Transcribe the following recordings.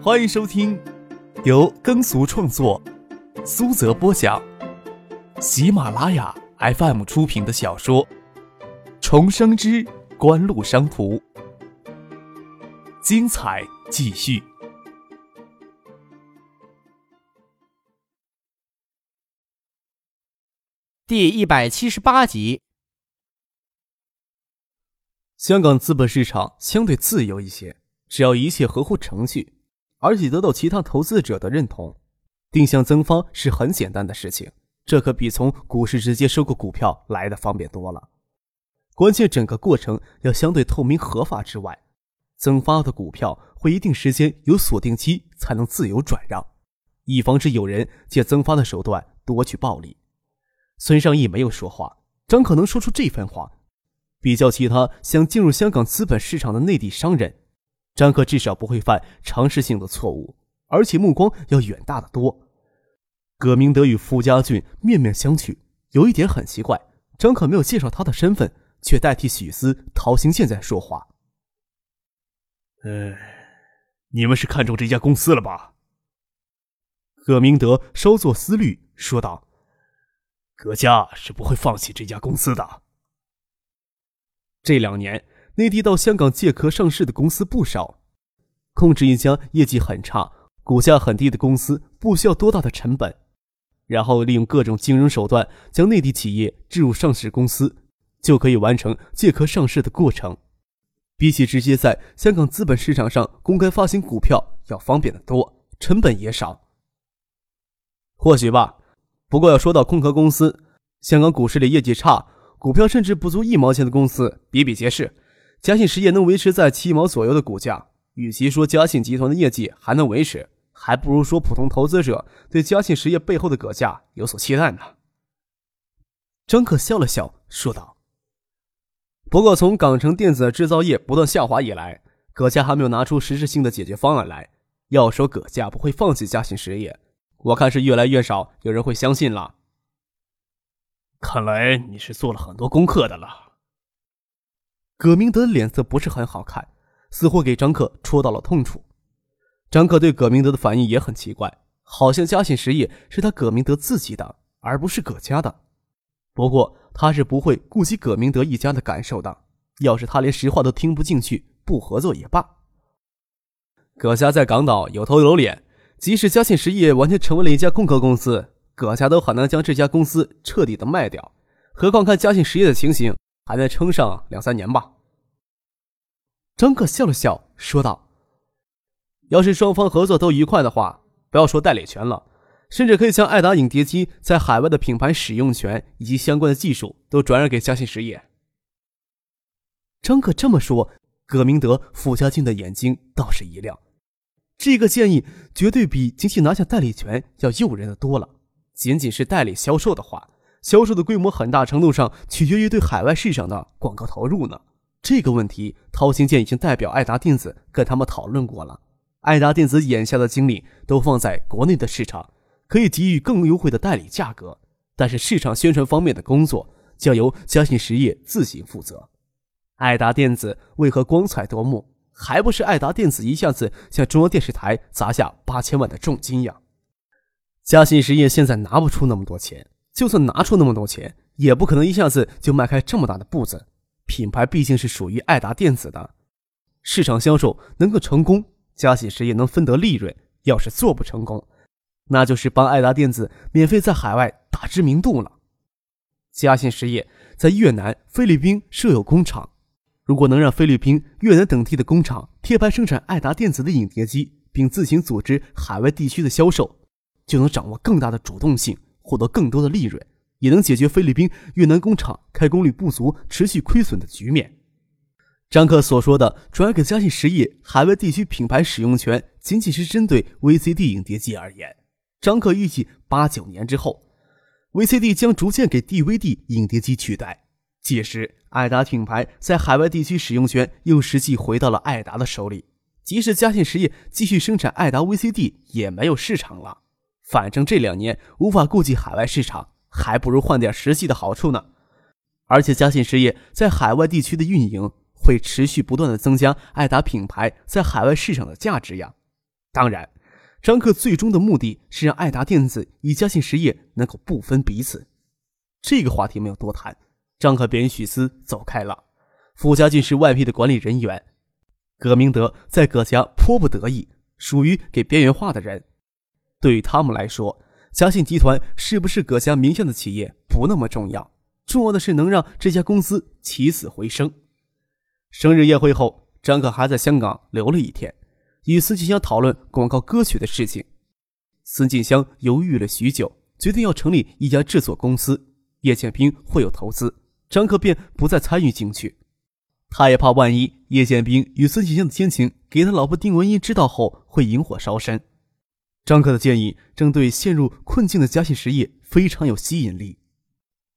欢迎收听由耕俗创作、苏泽播讲、喜马拉雅 FM 出品的小说《重生之官路商途》，精彩继续，第一百七十八集。香港资本市场相对自由一些，只要一切合乎程序。而且得到其他投资者的认同，定向增发是很简单的事情。这可比从股市直接收购股票来的方便多了。关键整个过程要相对透明合法之外，增发的股票会一定时间有锁定期才能自由转让，以防止有人借增发的手段夺取暴利。孙尚义没有说话，张可能说出这番话，比较其他想进入香港资本市场的内地商人。张克至少不会犯常识性的错误，而且目光要远大的多。葛明德与傅家俊面面相觑，有一点很奇怪，张克没有介绍他的身份，却代替许思、陶行健在说话。呃，你们是看中这家公司了吧？葛明德稍作思虑，说道：“葛家是不会放弃这家公司的。这两年。”内地到香港借壳上市的公司不少，控制一家业绩很差、股价很低的公司，不需要多大的成本，然后利用各种金融手段将内地企业置入上市公司，就可以完成借壳上市的过程。比起直接在香港资本市场上公开发行股票要方便的多，成本也少。或许吧，不过要说到空壳公司，香港股市里业绩差、股票甚至不足一毛钱的公司比比皆是。嘉信实业能维持在七毛左右的股价，与其说嘉信集团的业绩还能维持，还不如说普通投资者对嘉信实业背后的葛家有所期待呢。张可笑了笑，说道：“不过从港城电子制造业不断下滑以来，葛家还没有拿出实质性的解决方案来。要说葛家不会放弃嘉信实业，我看是越来越少有人会相信了。看来你是做了很多功课的了。”葛明德的脸色不是很好看，似乎给张克戳到了痛处。张克对葛明德的反应也很奇怪，好像嘉信实业是他葛明德自己的，而不是葛家的。不过他是不会顾及葛明德一家的感受的。要是他连实话都听不进去，不合作也罢。葛家在港岛有头有脸，即使嘉信实业完全成为了一家空壳公司，葛家都很难将这家公司彻底的卖掉。何况看嘉信实业的情形。还能撑上两三年吧。张克笑了笑，说道：“要是双方合作都愉快的话，不要说代理权了，甚至可以将爱达影碟机在海外的品牌使用权以及相关的技术都转让给嘉信实业。”张克这么说，葛明德、傅家俊的眼睛倒是一亮。这个建议绝对比仅仅拿下代理权要诱人的多了。仅仅是代理销售的话。销售的规模很大程度上取决于对海外市场的广告投入呢。这个问题，陶行健已经代表爱达电子跟他们讨论过了。爱达电子眼下的精力都放在国内的市场，可以给予更优惠的代理价格，但是市场宣传方面的工作将由嘉信实业自行负责。爱达电子为何光彩夺目？还不是爱达电子一下子向中央电视台砸下八千万的重金呀？嘉信实业现在拿不出那么多钱。就算拿出那么多钱，也不可能一下子就迈开这么大的步子。品牌毕竟是属于爱达电子的，市场销售能够成功，嘉信实业能分得利润；要是做不成功，那就是帮爱达电子免费在海外打知名度了。嘉信实业在越南、菲律宾设有工厂，如果能让菲律宾、越南等地的工厂贴牌生产爱达电子的影碟机，并自行组织海外地区的销售，就能掌握更大的主动性。获得更多的利润，也能解决菲律宾、越南工厂开工率不足、持续亏损的局面。张克所说的转给嘉信实业海外地区品牌使用权，仅仅是针对 VCD 影碟机而言。张克预计八九年之后，VCD 将逐渐给 DVD 影碟机取代，届时爱达品牌在海外地区使用权又实际回到了爱达的手里。即使嘉信实业继续生产爱达 VCD，也没有市场了。反正这两年无法顾及海外市场，还不如换点实际的好处呢。而且嘉信实业在海外地区的运营会持续不断的增加爱达品牌在海外市场的价值呀。当然，张克最终的目的是让爱达电子与嘉信实业能够不分彼此。这个话题没有多谈，张克便与许思走开了。傅家俊是外聘的管理人员，葛明德在葛家颇不得意，属于给边缘化的人。对于他们来说，嘉信集团是不是葛家名下的企业不那么重要，重要的是能让这家公司起死回生。生日宴会后，张可还在香港留了一天，与孙静香讨论广告歌曲的事情。孙静香犹豫了许久，决定要成立一家制作公司。叶剑兵会有投资，张可便不再参与进去。他也怕万一叶剑兵与孙静香的奸情给他老婆丁文英知道后，会引火烧身。张克的建议正对陷入困境的嘉信实业非常有吸引力。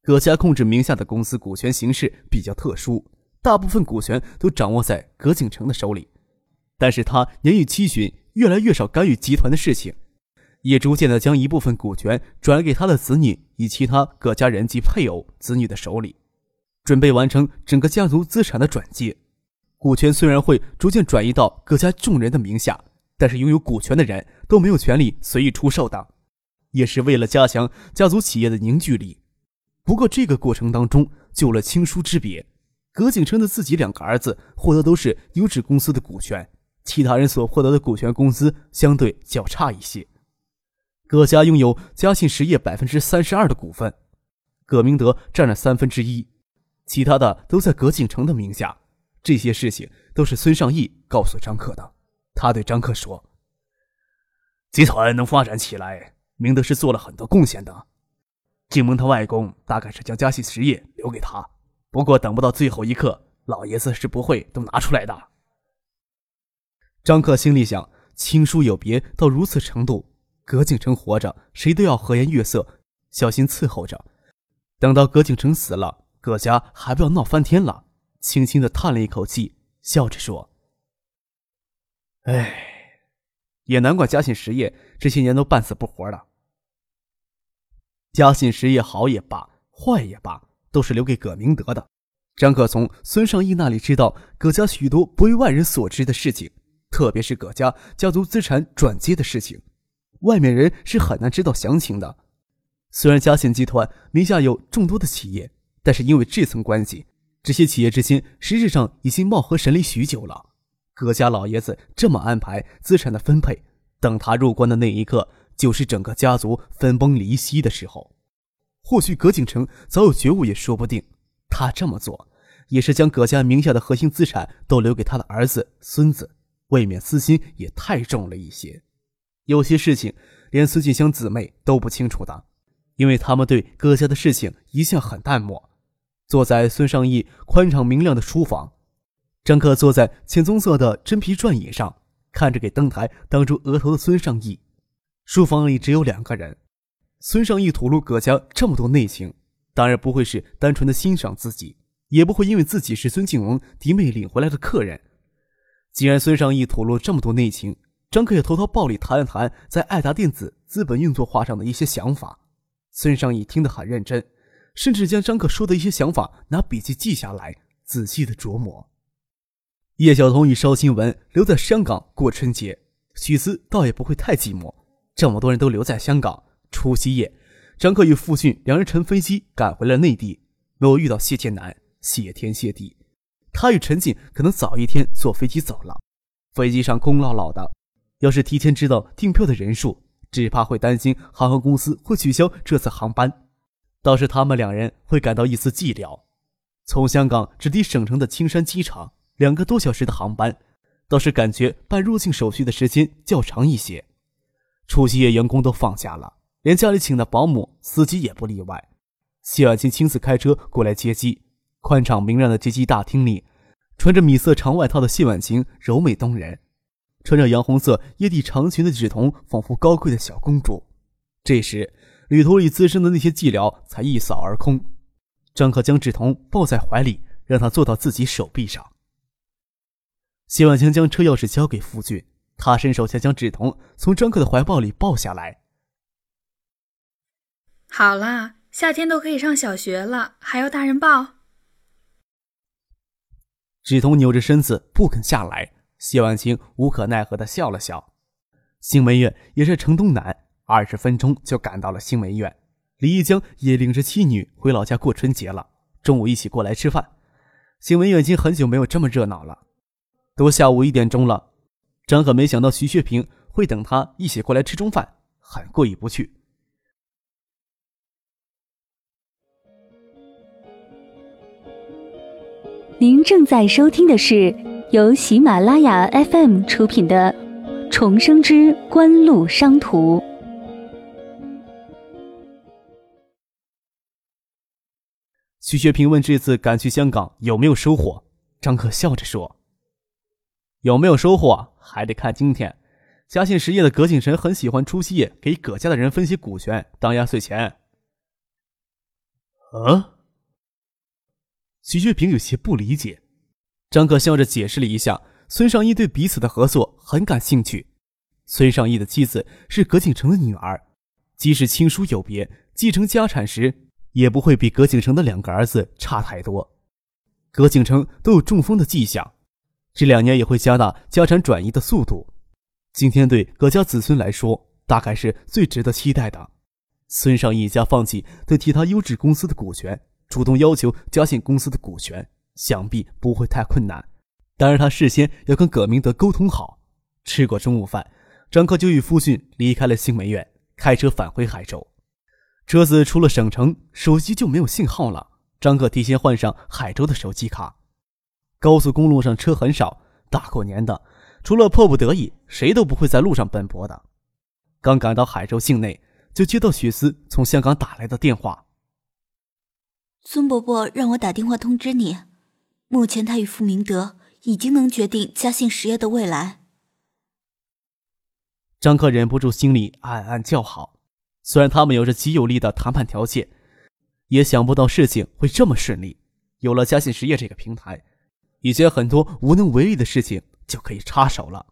葛家控制名下的公司股权形式比较特殊，大部分股权都掌握在葛景成的手里。但是他年逾七旬，越来越少干预集团的事情，也逐渐的将一部分股权转给他的子女与其他葛家人及配偶、子女的手里，准备完成整个家族资产的转接。股权虽然会逐渐转移到葛家众人的名下。但是拥有股权的人都没有权利随意出售的，也是为了加强家族企业的凝聚力。不过这个过程当中就了亲疏之别，葛景成的自己两个儿子获得都是优质公司的股权，其他人所获得的股权公司相对较差一些。葛家拥有嘉信实业百分之三十二的股份，葛明德占了三分之一，其他的都在葛景成的名下。这些事情都是孙尚义告诉张克的。他对张克说：“集团能发展起来，明德是做了很多贡献的。静蒙他外公大概是将家系实业留给他，不过等不到最后一刻，老爷子是不会都拿出来的。”张克心里想：亲疏有别到如此程度，葛景成活着，谁都要和颜悦色，小心伺候着；等到葛景成死了，葛家还不要闹翻天了？轻轻的叹了一口气，笑着说。哎，也难怪嘉信实业这些年都半死不活的。嘉信实业好也罢，坏也罢，都是留给葛明德的。张可从孙尚义那里知道葛家许多不为外人所知的事情，特别是葛家家族资产转接的事情，外面人是很难知道详情的。虽然嘉信集团名下有众多的企业，但是因为这层关系，这些企业之间实质上已经貌合神离许久了。葛家老爷子这么安排资产的分配，等他入关的那一刻，就是整个家族分崩离析的时候。或许葛景成早有觉悟也说不定。他这么做，也是将葛家名下的核心资产都留给他的儿子、孙子，未免私心也太重了一些。有些事情，连孙静香姊妹都不清楚的，因为他们对葛家的事情一向很淡漠。坐在孙尚义宽敞明亮的书房。张克坐在浅棕色的真皮转椅上，看着给灯台挡住额头的孙尚义。书房里只有两个人。孙尚义吐露葛家这么多内情，当然不会是单纯的欣赏自己，也不会因为自己是孙静荣嫡妹领回来的客人。既然孙尚义吐露这么多内情，张克也投桃报李谈了谈在爱达电子资本运作化上的一些想法。孙尚义听得很认真，甚至将张克说的一些想法拿笔记记下来，仔细的琢磨。叶晓彤与邵新文留在香港过春节，许思倒也不会太寂寞。这么多人都留在香港，除夕夜，张克与傅俊两人乘飞机赶回了内地，没有遇到谢天南。谢天谢地，他与陈静可能早一天坐飞机走了。飞机上空落落的，要是提前知道订票的人数，只怕会担心航空公司会取消这次航班。倒是他们两人会感到一丝寂寥。从香港直抵省城的青山机场。两个多小时的航班，倒是感觉办入境手续的时间较长一些。除夕夜员工都放假了，连家里请的保姆、司机也不例外。谢婉清亲自开车过来接机。宽敞明亮的接机大厅里，穿着米色长外套的谢婉清柔美动人，穿着洋红色椰蒂长裙的芷彤仿佛高贵的小公主。这时，旅途里滋生的那些寂寥才一扫而空。张可将芷彤抱在怀里，让她坐到自己手臂上。谢婉清将车钥匙交给傅俊，他伸手想将芷彤从张克的怀抱里抱下来。好啦，夏天都可以上小学了，还要大人抱？芷彤扭着身子不肯下来，谢婉清无可奈何的笑了笑。新梅院也是城东南，二十分钟就赶到了新梅院。李一江也领着妻女回老家过春节了，中午一起过来吃饭。新梅院已经很久没有这么热闹了，都下午一点钟了。张可没想到徐学平会等他一起过来吃中饭，很过意不去。您正在收听的是由喜马拉雅 FM 出品的《重生之官路商途》。徐学平问：“这次赶去香港有没有收获？”张可笑着说：“有没有收获，还得看今天。嘉信实业的葛景晨很喜欢除夕夜给葛家的人分析股权当压岁钱。”啊？徐学平有些不理解，张可笑着解释了一下：孙尚义对彼此的合作很感兴趣。孙尚义的妻子是葛景成的女儿，即使亲疏有别，继承家产时也不会比葛景成的两个儿子差太多。葛景成都有中风的迹象，这两年也会加大家产转移的速度。今天对葛家子孙来说，大概是最值得期待的。孙尚义一家放弃对其他优质公司的股权。主动要求嘉信公司的股权，想必不会太困难。当然他事先要跟葛明德沟通好。吃过中午饭，张克就与夫婿离开了新梅苑，开车返回海州。车子出了省城，手机就没有信号了。张克提前换上海州的手机卡。高速公路上车很少，大过年的，除了迫不得已，谁都不会在路上奔波的。刚赶到海州境内，就接到雪丝从香港打来的电话。孙伯伯让我打电话通知你，目前他与傅明德已经能决定嘉信实业的未来。张克忍不住心里暗暗叫好，虽然他们有着极有利的谈判条件，也想不到事情会这么顺利。有了嘉信实业这个平台，以前很多无能为力的事情就可以插手了。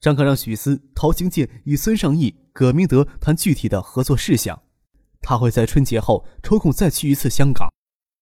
张克让许思、陶行健与孙尚义、葛明德谈具体的合作事项。他会在春节后抽空再去一次香港。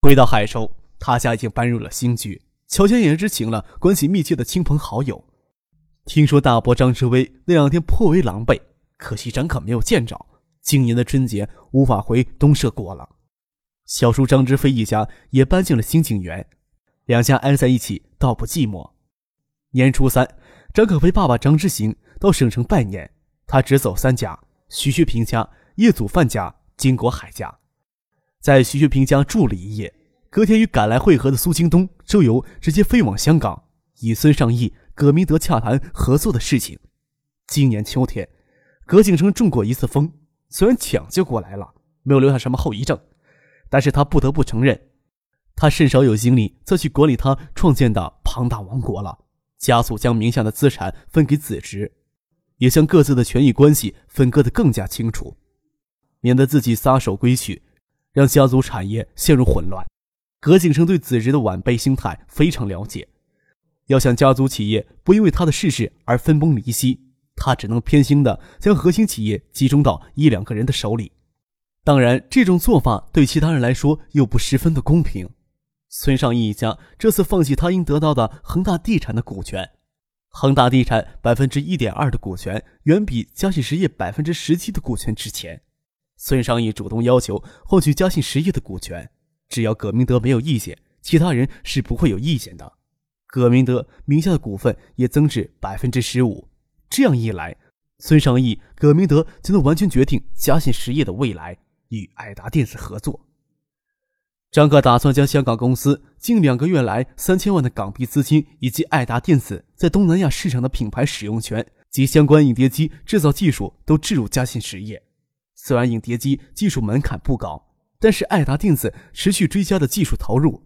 回到海州，他家已经搬入了新居。乔迁也是请了关系密切的亲朋好友。听说大伯张志威那两天颇为狼狈，可惜张可没有见着。今年的春节无法回东社过了。小叔张之飞一家也搬进了新景园，两家挨在一起倒不寂寞。年初三，张可陪爸爸张之行到省城拜年，他只走三家：徐学平家、叶祖范家。金国海家在徐学平家住了一夜，隔天与赶来会合的苏京东、周游直接飞往香港，与孙尚义、葛明德洽谈合作的事情。今年秋天，葛景成中过一次风，虽然抢救过来了，没有留下什么后遗症，但是他不得不承认，他甚少有精力再去管理他创建的庞大王国了。加速将名下的资产分给子侄，也将各自的权益关系分割得更加清楚。免得自己撒手归去，让家族产业陷入混乱。葛景生对子侄的晚辈心态非常了解，要想家族企业不因为他的逝世而分崩离析，他只能偏心的将核心企业集中到一两个人的手里。当然，这种做法对其他人来说又不十分的公平。孙尚义一家这次放弃他应得到的恒大地产的股权，恒大地产百分之一点二的股权远比嘉信实业百分之十七的股权值钱。孙尚义主动要求获取嘉信实业的股权，只要葛明德没有意见，其他人是不会有意见的。葛明德名下的股份也增至百分之十五，这样一来，孙尚义、葛明德就能完全决定嘉信实业的未来，与爱达电子合作。张克打算将香港公司近两个月来三千万的港币资金，以及爱达电子在东南亚市场的品牌使用权及相关影碟机制造技术都置入嘉信实业。虽然影碟机技术门槛不高，但是爱达电子持续追加的技术投入，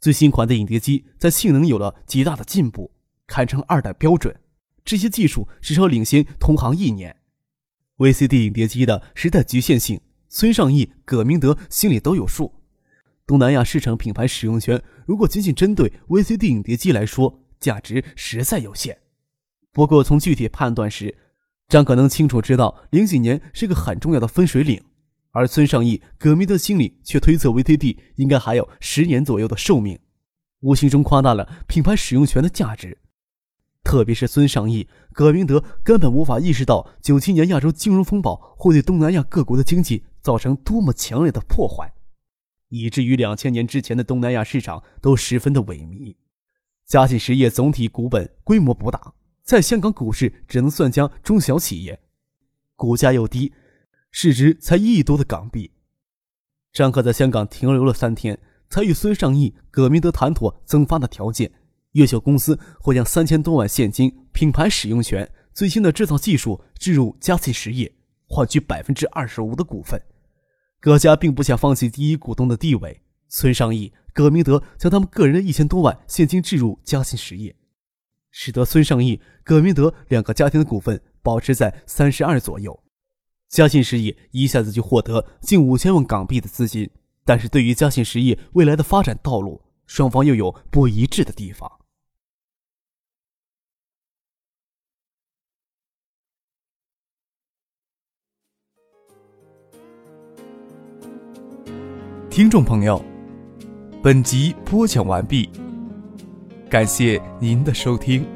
最新款的影碟机在性能有了极大的进步，堪称二代标准。这些技术至少领先同行一年。VCD 影碟机的时代局限性，孙尚义、葛明德心里都有数。东南亚市场品牌使用权如果仅仅针对 VCD 影碟机来说，价值实在有限。不过从具体判断时，张可能清楚知道，零几年是个很重要的分水岭，而孙尚义、葛明德心里却推测 VCD 应该还有十年左右的寿命，无形中夸大了品牌使用权的价值。特别是孙尚义、葛明德根本无法意识到九七年亚洲金融风暴会对东南亚各国的经济造成多么强烈的破坏，以至于两千年之前的东南亚市场都十分的萎靡。嘉信实业总体股本规模不大，在香港股市只能算家中小企业，股价又低，市值才一亿多的港币。张克在香港停留了三天，才与孙尚义、葛明德谈妥增发的条件。越秀公司会将三千多万现金、品牌使用权、最新的制造技术置入嘉信实业，换取百分之二十五的股份。葛家并不想放弃第一股东的地位。孙尚义。葛明德将他们个人的一千多万现金置入嘉信实业，使得孙尚义、葛明德两个家庭的股份保持在三十二左右。嘉信实业一下子就获得近五千万港币的资金，但是对于嘉信实业未来的发展道路，双方又有不一致的地方。听众朋友。本集播讲完毕，感谢您的收听。